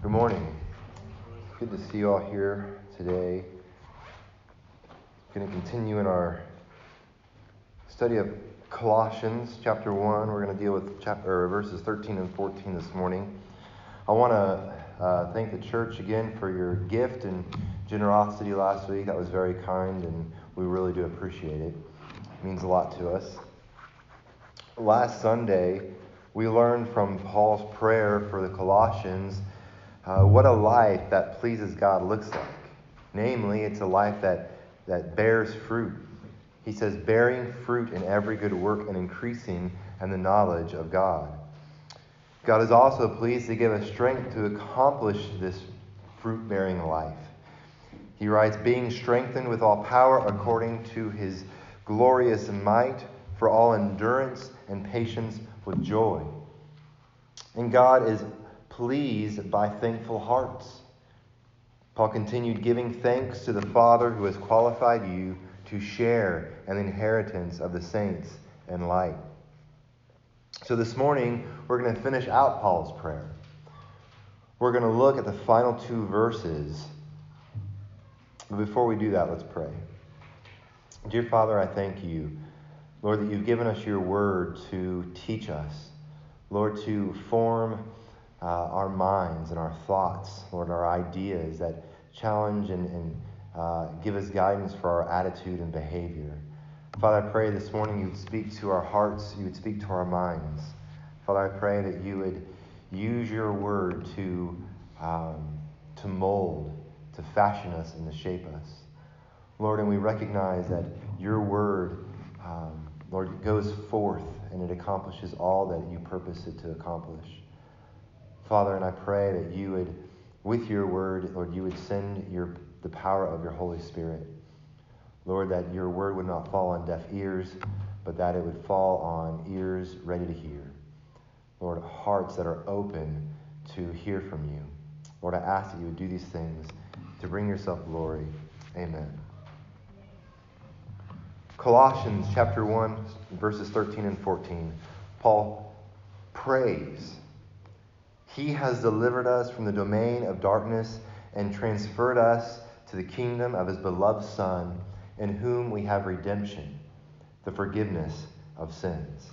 Good morning. Good to see you all here today. Going to continue in our study of Colossians chapter 1. We're going to deal with chapter, verses 13 and 14 this morning. I want to uh, thank the church again for your gift and generosity last week. That was very kind, and we really do appreciate it. It means a lot to us. Last Sunday, we learned from Paul's prayer for the Colossians uh, what a life that pleases God looks like. Namely, it's a life that, that bears fruit. He says, bearing fruit in every good work and increasing in the knowledge of God. God is also pleased to give us strength to accomplish this fruit bearing life. He writes, being strengthened with all power according to his glorious might for all endurance and patience with joy. And God is pleased by thankful hearts. Paul continued giving thanks to the Father who has qualified you to share an inheritance of the saints in light. So this morning, we're going to finish out Paul's prayer. We're going to look at the final two verses. But before we do that, let's pray. Dear Father, I thank you, Lord, that you've given us your word to teach us. Lord, to form uh, our minds and our thoughts, Lord, our ideas that challenge and, and uh, give us guidance for our attitude and behavior. Father, I pray this morning you would speak to our hearts, you would speak to our minds. Father, I pray that you would use your word to, um, to mold, to fashion us, and to shape us. Lord, and we recognize that your word, um, Lord, goes forth and it accomplishes all that you purpose it to accomplish. Father, and I pray that you would, with your word, Lord, you would send your, the power of your Holy Spirit. Lord, that your word would not fall on deaf ears, but that it would fall on ears ready to hear. Lord, hearts that are open to hear from you. Lord, I ask that you would do these things to bring yourself glory. Amen. Colossians chapter 1, verses 13 and 14. Paul prays. He has delivered us from the domain of darkness and transferred us to the kingdom of his beloved Son, in whom we have redemption, the forgiveness of sins.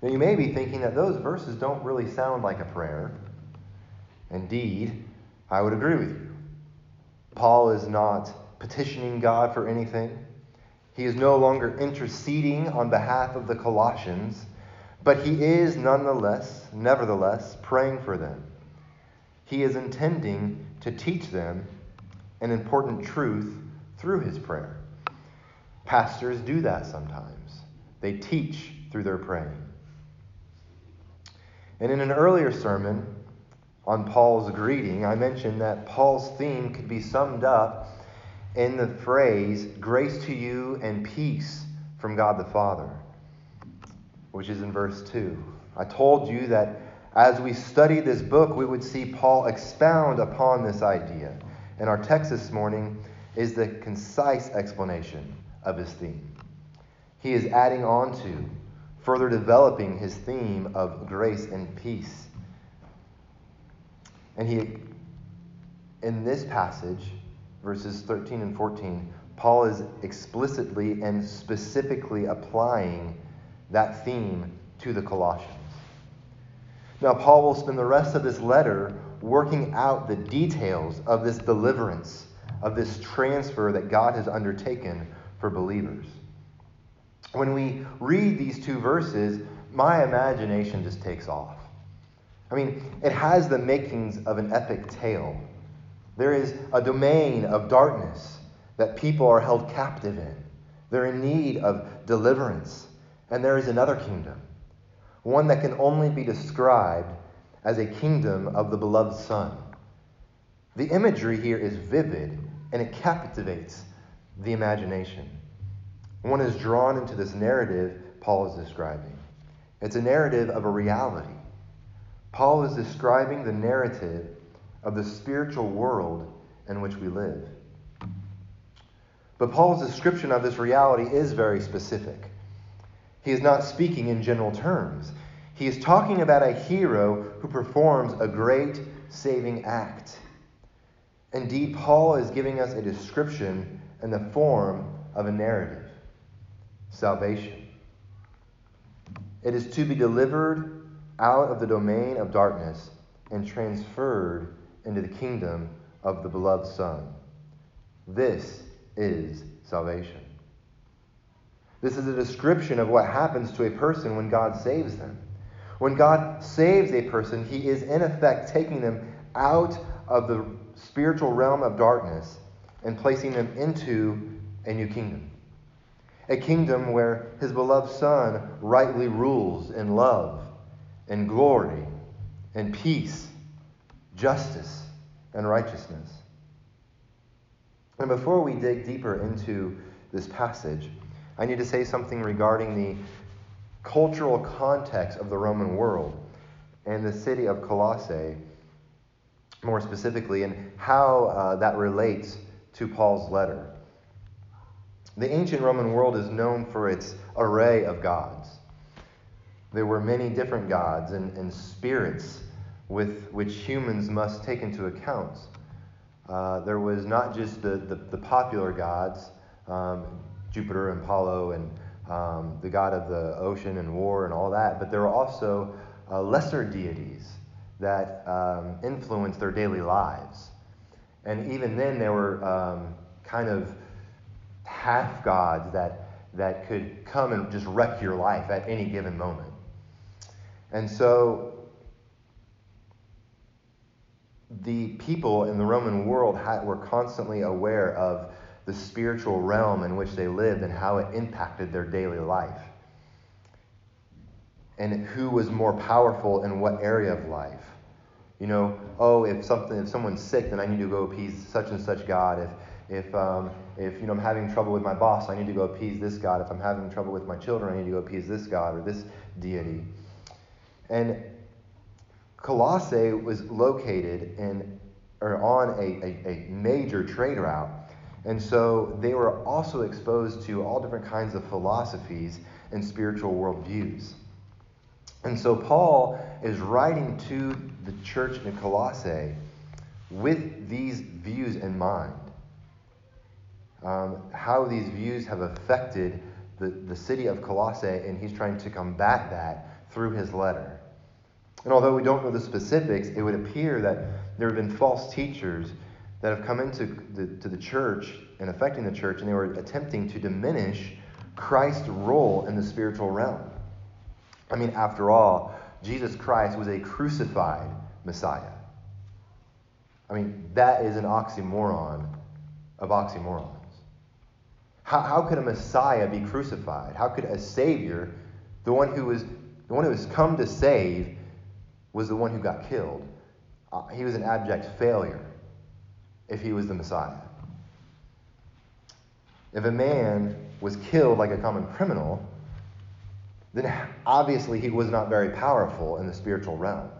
Now, you may be thinking that those verses don't really sound like a prayer. Indeed, I would agree with you. Paul is not petitioning God for anything. He is no longer interceding on behalf of the Colossians, but he is nonetheless, nevertheless, praying for them. He is intending to teach them an important truth through his prayer. Pastors do that sometimes, they teach through their praying. And in an earlier sermon on Paul's greeting, I mentioned that Paul's theme could be summed up in the phrase, grace to you and peace from God the Father, which is in verse 2. I told you that as we study this book, we would see Paul expound upon this idea. And our text this morning is the concise explanation of his theme. He is adding on to, further developing his theme of grace and peace. And he, in this passage, verses 13 and 14, Paul is explicitly and specifically applying that theme to the Colossians. Now, Paul will spend the rest of this letter working out the details of this deliverance, of this transfer that God has undertaken for believers. When we read these two verses, my imagination just takes off. I mean, it has the makings of an epic tale there is a domain of darkness that people are held captive in. They're in need of deliverance. And there is another kingdom, one that can only be described as a kingdom of the beloved Son. The imagery here is vivid and it captivates the imagination. One is drawn into this narrative Paul is describing. It's a narrative of a reality. Paul is describing the narrative of the spiritual world in which we live. But Paul's description of this reality is very specific. He is not speaking in general terms. He is talking about a hero who performs a great saving act. Indeed, Paul is giving us a description in the form of a narrative salvation. It is to be delivered out of the domain of darkness and transferred into the kingdom of the beloved Son. This is salvation. This is a description of what happens to a person when God saves them. When God saves a person, he is in effect taking them out of the spiritual realm of darkness and placing them into a new kingdom. A kingdom where his beloved Son rightly rules in love and glory and peace, justice and righteousness. And before we dig deeper into this passage, I need to say something regarding the cultural context of the Roman world and the city of Colossae, more specifically, and how uh, that relates to Paul's letter. The ancient Roman world is known for its array of gods. There were many different gods and, and spirits with which humans must take into account. Uh, there was not just the, the, the popular gods, um, Jupiter and Apollo and um, the god of the ocean and war and all that, but there were also uh, lesser deities that um, influenced their daily lives. And even then, there were um, kind of half gods that, that could come and just wreck your life at any given moment. And so, the people in the Roman world had, were constantly aware of the spiritual realm in which they lived and how it impacted their daily life. And who was more powerful in what area of life. You know, oh, if something, if someone's sick, then I need to go appease such and such God. If, if, um, if you know, I'm having trouble with my boss, I need to go appease this God. If I'm having trouble with my children, I need to go appease this God or this deity. And Colossae was located in, or on a, a, a major trade route and so they were also exposed to all different kinds of philosophies and spiritual worldviews. And so Paul is writing to the church in Colossae with these views in mind. Um, how these views have affected the, the city of Colossae, and he's trying to combat that through his letter. And although we don't know the specifics, it would appear that there have been false teachers that have come into the, to the church and affecting the church, and they were attempting to diminish Christ's role in the spiritual realm. I mean, after all, Jesus Christ was a crucified Messiah. I mean, that is an oxymoron of oxymorons. How, how could a Messiah be crucified? How could a Savior, the one who was the one who was come to save, was the one who got killed? Uh, he was an abject failure if he was the Messiah. If a man was killed like a common criminal, then obviously he was not very powerful in the spiritual realm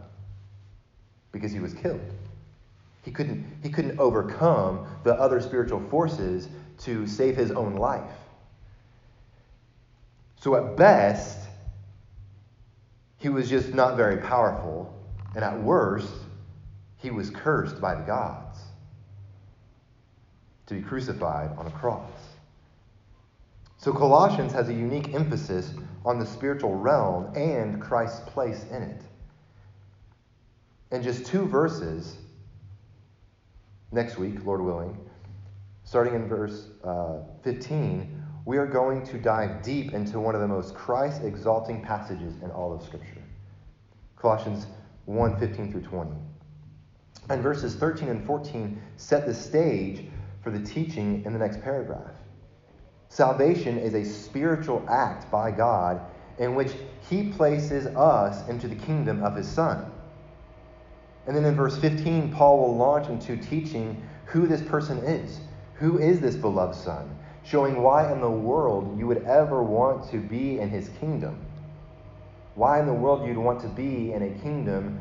because he was killed. He couldn't, he couldn't overcome the other spiritual forces to save his own life. So, at best, he was just not very powerful, and at worst, he was cursed by the gods to be crucified on a cross. So Colossians has a unique emphasis on the spiritual realm and Christ's place in it. In just two verses, next week, Lord willing, starting in verse uh, 15, we are going to dive deep into one of the most Christ exalting passages in all of Scripture. Colossians 1 15 through 20. And verses 13 and 14 set the stage for the teaching in the next paragraph. Salvation is a spiritual act by God in which He places us into the kingdom of His Son. And then in verse 15, Paul will launch into teaching who this person is. Who is this beloved Son? Showing why in the world you would ever want to be in His kingdom. Why in the world you'd want to be in a kingdom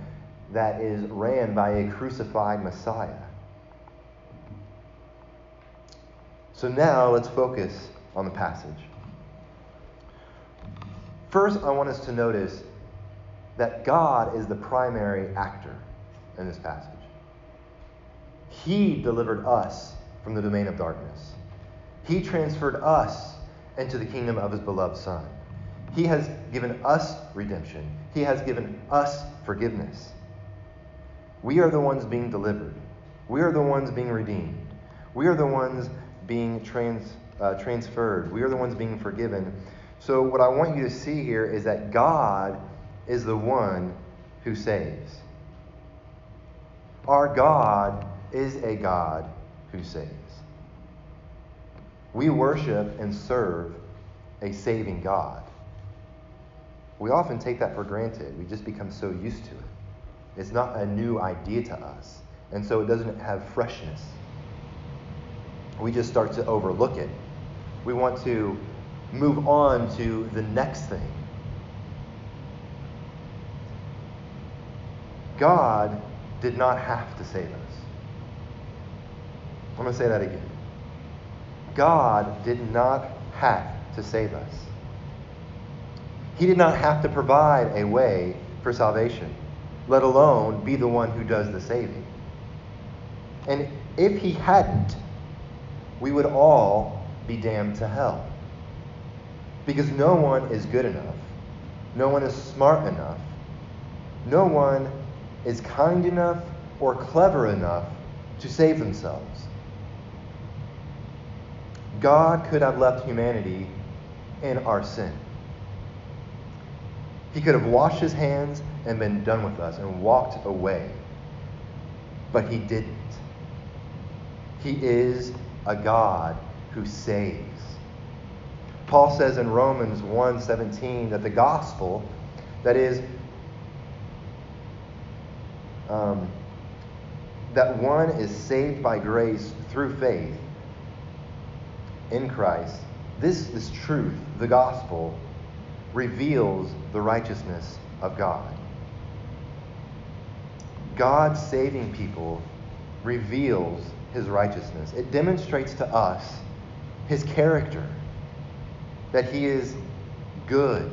that is ran by a crucified Messiah. So now let's focus on the passage. First, I want us to notice that God is the primary actor in this passage. He delivered us from the domain of darkness. He transferred us into the kingdom of his beloved Son. He has given us redemption. He has given us forgiveness. We are the ones being delivered. We are the ones being redeemed. We are the ones being trans, uh, transferred. We are the ones being forgiven. So, what I want you to see here is that God is the one who saves. Our God is a God who saves. We worship and serve a saving God. We often take that for granted. We just become so used to it. It's not a new idea to us, and so it doesn't have freshness. We just start to overlook it. We want to move on to the next thing. God did not have to save us. I'm going to say that again. God did not have to save us. He did not have to provide a way for salvation, let alone be the one who does the saving. And if he hadn't, we would all be damned to hell. Because no one is good enough, no one is smart enough, no one is kind enough or clever enough to save themselves. God could have left humanity in our sin. He could have washed his hands and been done with us and walked away. But he didn't. He is a God who saves. Paul says in Romans 1:17 that the gospel, that is, um, that one is saved by grace through faith in Christ, this, is truth, the gospel, reveals the righteousness of God. God saving people reveals his righteousness. It demonstrates to us his character, that he is good,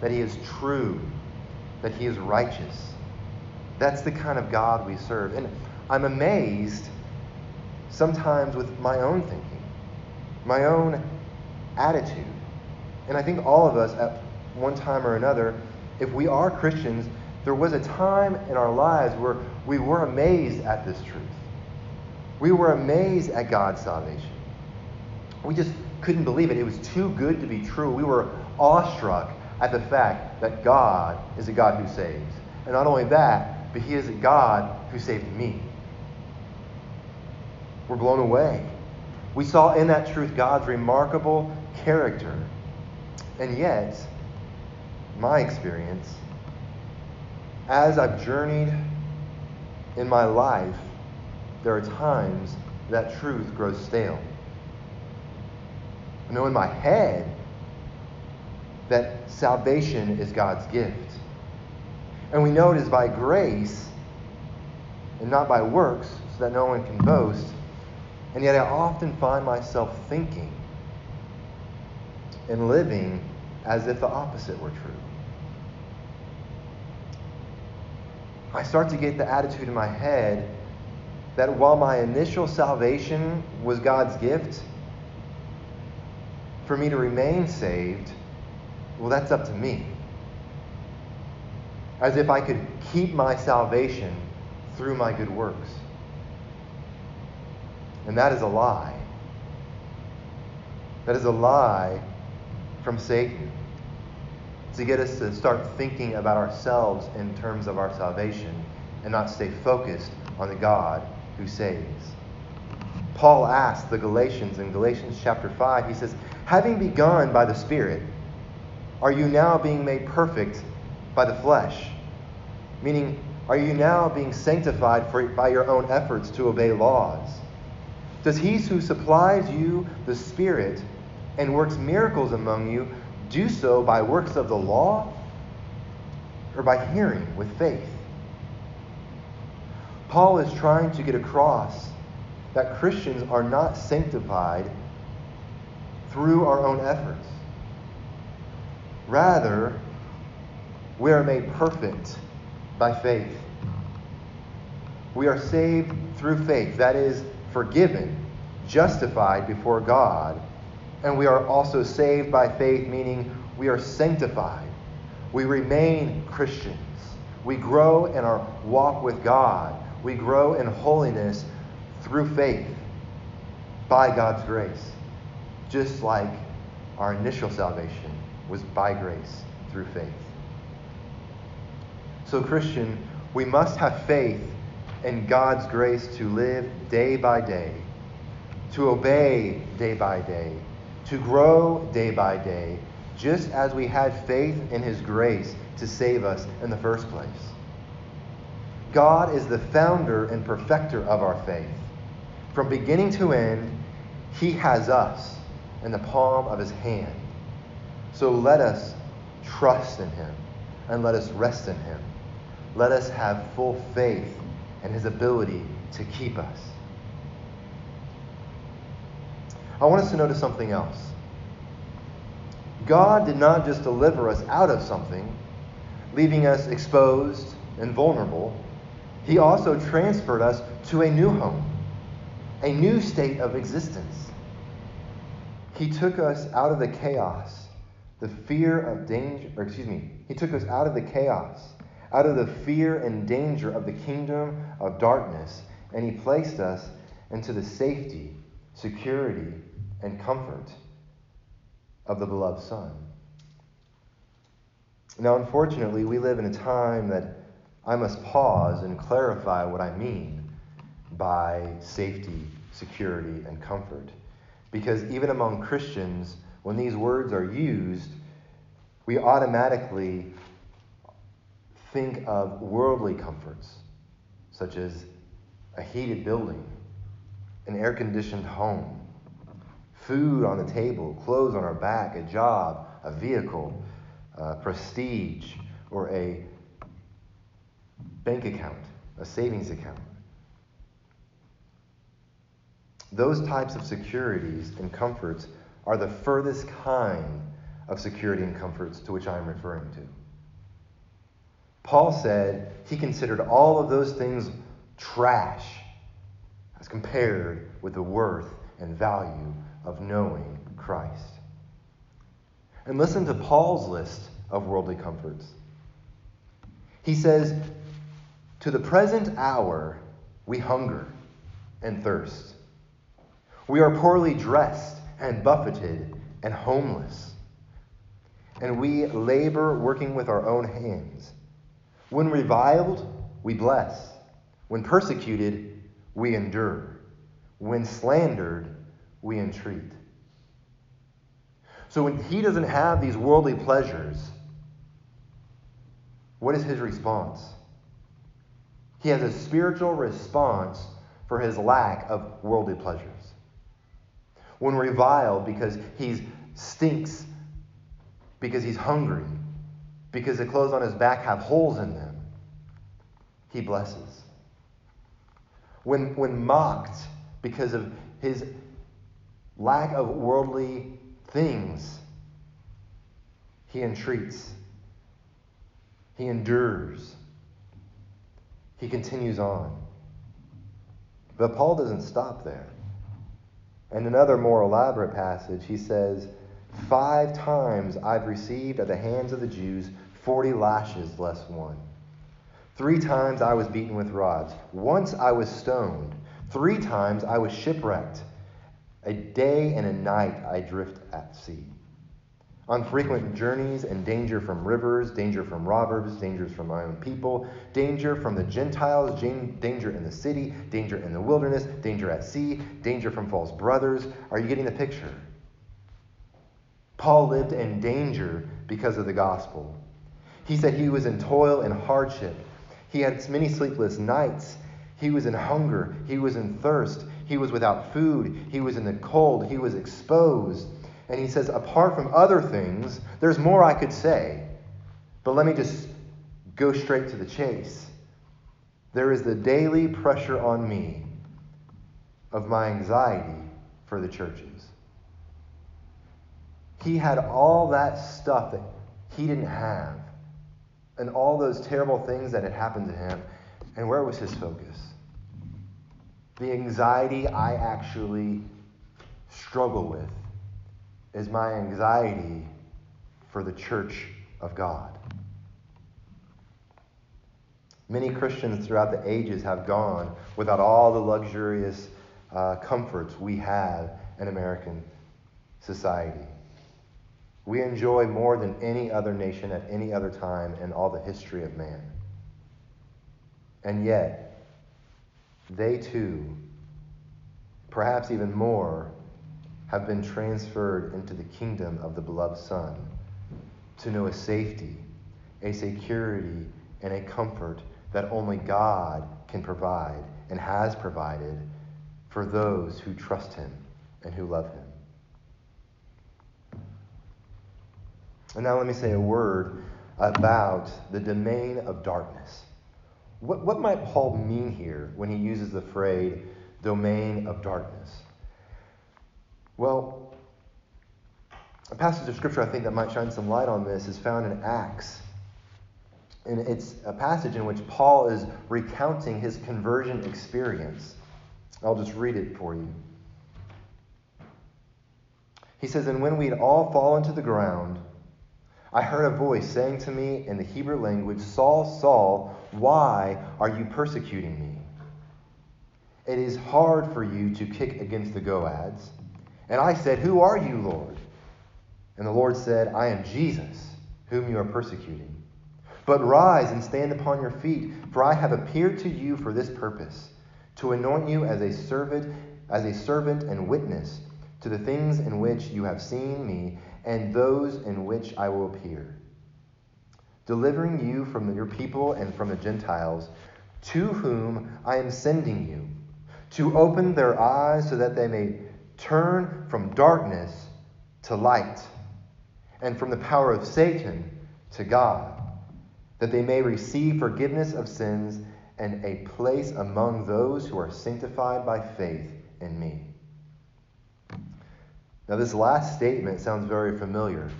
that he is true, that he is righteous. That's the kind of God we serve. And I'm amazed sometimes with my own thinking, my own attitude. And I think all of us at one time or another, if we are Christians, there was a time in our lives where we were amazed at this truth. We were amazed at God's salvation. We just couldn't believe it. It was too good to be true. We were awestruck at the fact that God is a God who saves. And not only that, but He is a God who saved me. We're blown away. We saw in that truth God's remarkable character. And yet, my experience, as I've journeyed in my life, there are times that truth grows stale. I know in my head that salvation is God's gift. And we know it is by grace and not by works, so that no one can boast. And yet I often find myself thinking and living as if the opposite were true. I start to get the attitude in my head that while my initial salvation was God's gift, for me to remain saved, well, that's up to me. As if I could keep my salvation through my good works. And that is a lie. That is a lie from Satan to get us to start thinking about ourselves in terms of our salvation and not stay focused on the God who saves. Paul asked the Galatians in Galatians chapter 5, he says, Having begun by the Spirit, are you now being made perfect by the flesh? Meaning, are you now being sanctified for, by your own efforts to obey laws? Does he who supplies you the Spirit and works miracles among you do so by works of the law or by hearing with faith? Paul is trying to get across that Christians are not sanctified through our own efforts. Rather, we are made perfect by faith. We are saved through faith, that is, forgiven, justified before God. And we are also saved by faith, meaning we are sanctified. We remain Christians. We grow in our walk with God. We grow in holiness through faith by God's grace, just like our initial salvation was by grace through faith. So, Christian, we must have faith in God's grace to live day by day, to obey day by day, to grow day by day, just as we had faith in His grace to save us in the first place. God is the founder and perfecter of our faith. From beginning to end, He has us in the palm of His hand. So let us trust in Him and let us rest in Him. Let us have full faith in His ability to keep us. I want us to notice something else. God did not just deliver us out of something, leaving us exposed and vulnerable. He also transferred us to a new home, a new state of existence. He took us out of the chaos, the fear of danger, or excuse me, He took us out of the chaos, out of the fear and danger of the kingdom of darkness, and He placed us into the safety, security, and comfort of the beloved Son. Now, unfortunately, we live in a time that I must pause and clarify what I mean by safety, security, and comfort. Because even among Christians, when these words are used, we automatically think of worldly comforts, such as a heated building, an air conditioned home, food on the table, clothes on our back, a job, a vehicle, uh, prestige, or a bank account, a savings account. Those types of securities and comforts are the furthest kind of security and comforts to which I am referring to. Paul said he considered all of those things trash as compared with the worth and value of knowing Christ. And listen to Paul's list of worldly comforts. He says, To the present hour we hunger and thirst. We are poorly dressed and buffeted and homeless. And we labor working with our own hands. When reviled, we bless. When persecuted, we endure. When slandered, we entreat. So when he doesn't have these worldly pleasures, what is his response? He has a spiritual response for his lack of worldly pleasures. When reviled because he stinks, because he's hungry, because the clothes on his back have holes in them, he blesses. When, when mocked because of his lack of worldly things, he entreats. He endures. He continues on. But Paul doesn't stop there. In another more elaborate passage, he says, Five times I've received at the hands of the Jews 40 lashes less one. Three times I was beaten with rods. Once I was stoned. Three times I was shipwrecked. A day and a night I drift at sea. On frequent journeys and danger from rivers, danger from robbers, dangers from my own people, danger from the Gentiles, danger in the city, danger in the wilderness, danger at sea, danger from false brothers. Are you getting the picture? Paul lived in danger because of the gospel. He said he was in toil and hardship. He had many sleepless nights. He was in hunger. He was in thirst. He was without food. He was in the cold. He was exposed. And he says, apart from other things, there's more I could say. But let me just go straight to the chase. There is the daily pressure on me of my anxiety for the churches. He had all that stuff that he didn't have, and all those terrible things that had happened to him. And where was his focus? the anxiety I actually struggle with is my anxiety for the church of God. Many Christians throughout the ages have gone without all the luxurious uh, comforts we have in American society. We enjoy more than any other nation at any other time in all the history of man. And yet, they too, perhaps even more, have been transferred into the kingdom of the beloved Son to know a safety, a security, and a comfort that only God can provide and has provided for those who trust Him and who love Him. And now let me say a word about the domain of darkness. What, what might Paul mean here when he uses the phrase domain of darkness? Well, a passage of scripture I think that might shine some light on this is found in Acts and it's a passage in which Paul is recounting his conversion experience. I'll just read it for you. He says, And when we had all fallen to the ground, I heard a voice saying to me in the Hebrew language, Saul, Saul, why are you persecuting me? It is hard for you to kick against the goads. And I said, Who are you, Lord? And the Lord said, I am Jesus, whom you are persecuting. But rise and stand upon your feet, for I have appeared to you for this purpose, to anoint you as a servant, as a servant and witness to the things in which you have seen me and those in which I will appear, delivering you from your people and from the Gentiles, to whom I am sending you, to open their eyes so that they may turn from darkness to light, and from the power of Satan to God that they may receive forgiveness of sins and a place among those who are sanctified by faith in me. Now, this last statement sounds very familiar.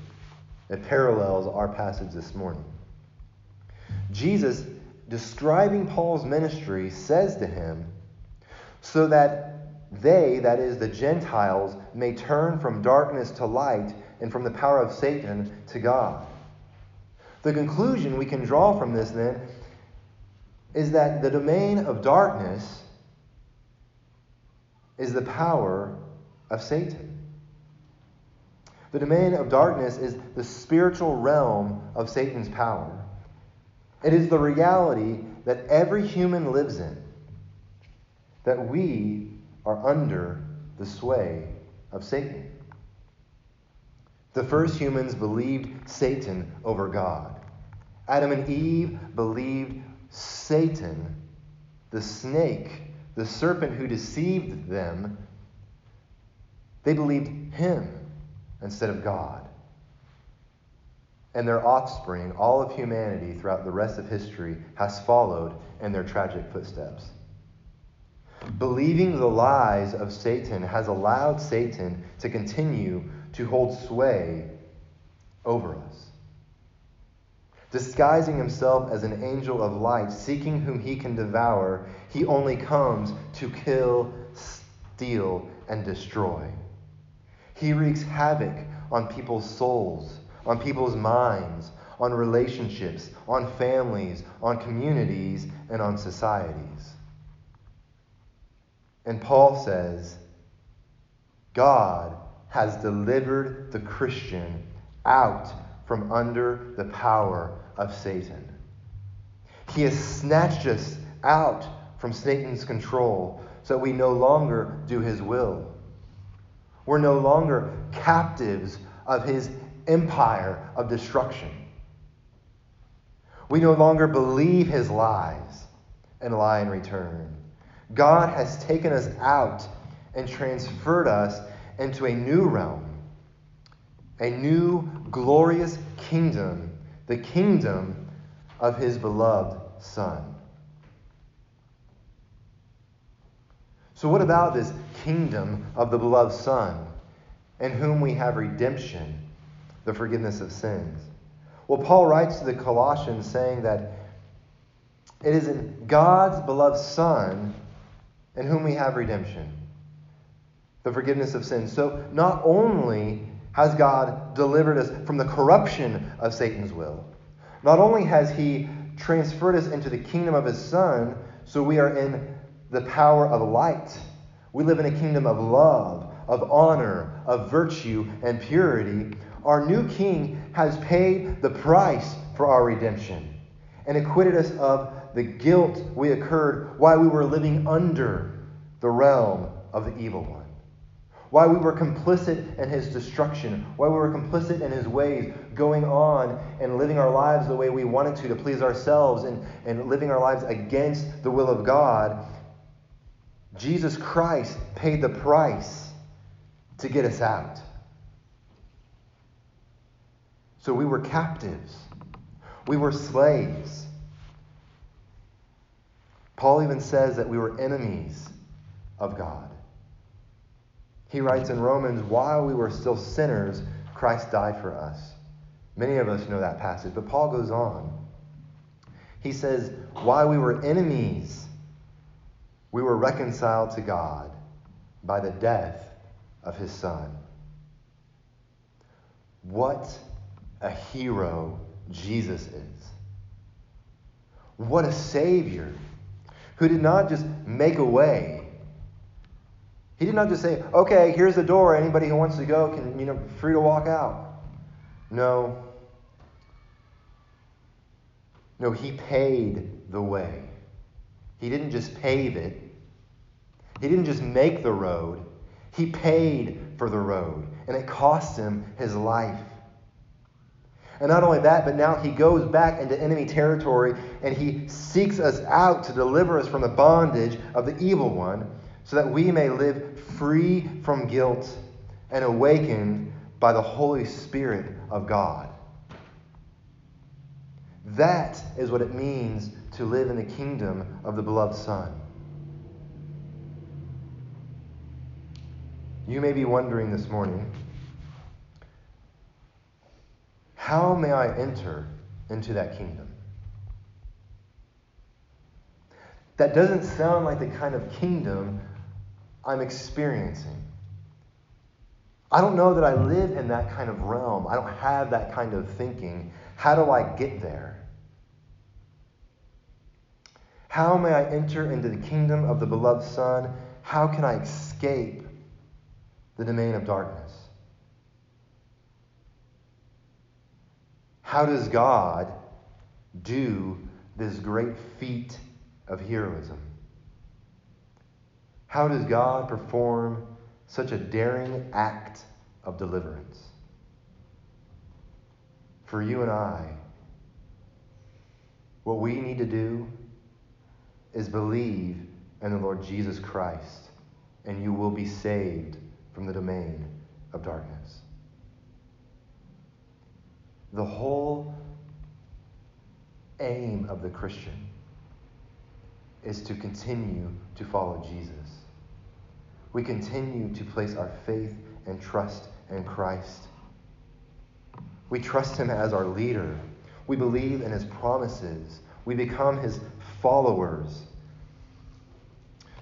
It parallels our passage this morning. Jesus, describing Paul's ministry, says to him, so that they, that is, the Gentiles, may turn from darkness to light and from the power of Satan to God. The conclusion we can draw from this then is that the domain of darkness is the power of Satan. The domain of darkness is the spiritual realm of Satan's power. It is the reality that every human lives in, that we are under the sway of Satan. The first humans believed Satan over God. Adam and Eve believed Satan, the snake, the serpent who deceived them. They believed him instead of God. And their offspring, all of humanity throughout the rest of history, has followed in their tragic footsteps. Believing the lies of Satan has allowed Satan to continue to hold sway over us. Disguising himself as an angel of light, seeking whom he can devour, he only comes to kill, steal, and destroy. He wreaks havoc on people's souls, on people's minds, on relationships, on families, on communities, and on societies. And Paul says, God has delivered the Christian out from under the power of Satan. He has snatched us out from Satan's control so that we no longer do his will. We're no longer captives of his empire of destruction. We no longer believe his lies and lie in return. God has taken us out and transferred us into a new realm, a new glorious kingdom, the kingdom of his beloved Son. So, what about this kingdom of the beloved Son, in whom we have redemption, the forgiveness of sins? Well, Paul writes to the Colossians saying that it is in God's beloved Son in whom we have redemption, the forgiveness of sins. So not only has God delivered us from the corruption of Satan's will, not only has he transferred us into the kingdom of his Son, so we are in the power of light. We live in a kingdom of love, of honor, of virtue, and purity. Our new king has paid the price for our redemption and acquitted us of the guilt we incurred while we were living under the realm of the evil one. Why we were complicit in his destruction, why we were complicit in his ways, going on and living our lives the way we wanted to to please ourselves and, and living our lives against the will of God. Jesus Christ paid the price to get us out. So we were captives. We were slaves. Paul even says that we were enemies of God. He writes in Romans, while we were still sinners, Christ died for us. Many of us know that passage, but Paul goes on. He says, while we were enemies, we were reconciled to God by the death of his Son. What a hero Jesus is. What a Savior who did not just make a way. He did not just say, okay, here's the door. Anybody who wants to go can, you know, free to walk out. No. No, he paid the way. He didn't just pave it. He didn't just make the road. He paid for the road. And it cost him his life. And not only that, but now he goes back into enemy territory and he seeks us out to deliver us from the bondage of the evil one so that we may live free from guilt and awakened by the Holy Spirit of God. That is what it means to live in the kingdom of the beloved Son. You may be wondering this morning how may I enter into that kingdom? That doesn't sound like the kind of kingdom I'm experiencing. I don't know that I live in that kind of realm. I don't have that kind of thinking. How do I get there? How may I enter into the kingdom of the beloved Son? How can I escape the domain of darkness? How does God do this great feat of heroism? How does God perform such a daring act of deliverance? For you and I, what we need to do is believe in the Lord Jesus Christ, and you will be saved from the domain of darkness. The whole aim of the Christian is to continue to follow Jesus. We continue to place our faith and trust in Christ. We trust Him as our leader. We believe in His promises. We become His followers.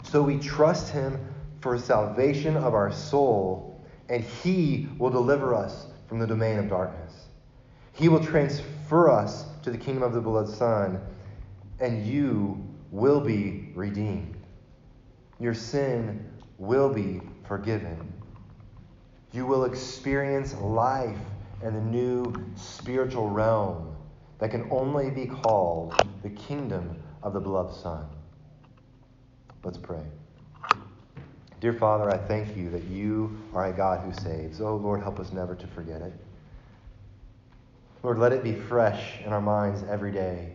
So we trust Him for salvation of our soul, and He will deliver us from the domain of darkness. He will transfer us to the kingdom of the beloved Son, and you will be redeemed. Your sin will be forgiven. You will experience life in the new spiritual realm that can only be called the kingdom of the beloved Son. Let's pray. Dear Father, I thank you that you are a God who saves. Oh, Lord, help us never to forget it. Lord, let it be fresh in our minds every day.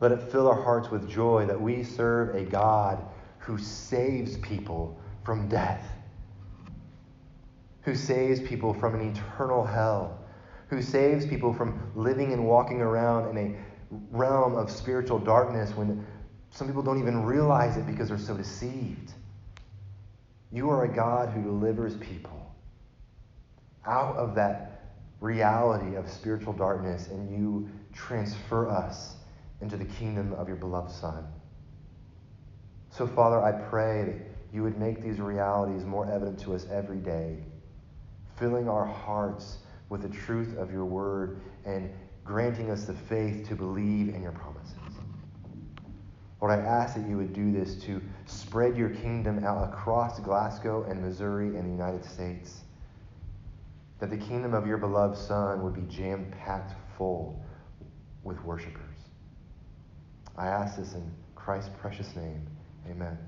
Let it fill our hearts with joy that we serve a God who saves people from death, who saves people from an eternal hell, who saves people from living and walking around in a realm of spiritual darkness when some people don't even realize it because they're so deceived. You are a God who delivers people out of that reality of spiritual darkness and you transfer us into the kingdom of your beloved Son. So, Father, I pray that you would make these realities more evident to us every day, filling our hearts with the truth of your word and granting us the faith to believe in your promises. Lord, I ask that you would do this to spread your kingdom out across Glasgow and Missouri and the United States that the kingdom of your beloved Son would be jam packed full with worshipers. I ask this in Christ's precious name. Amen.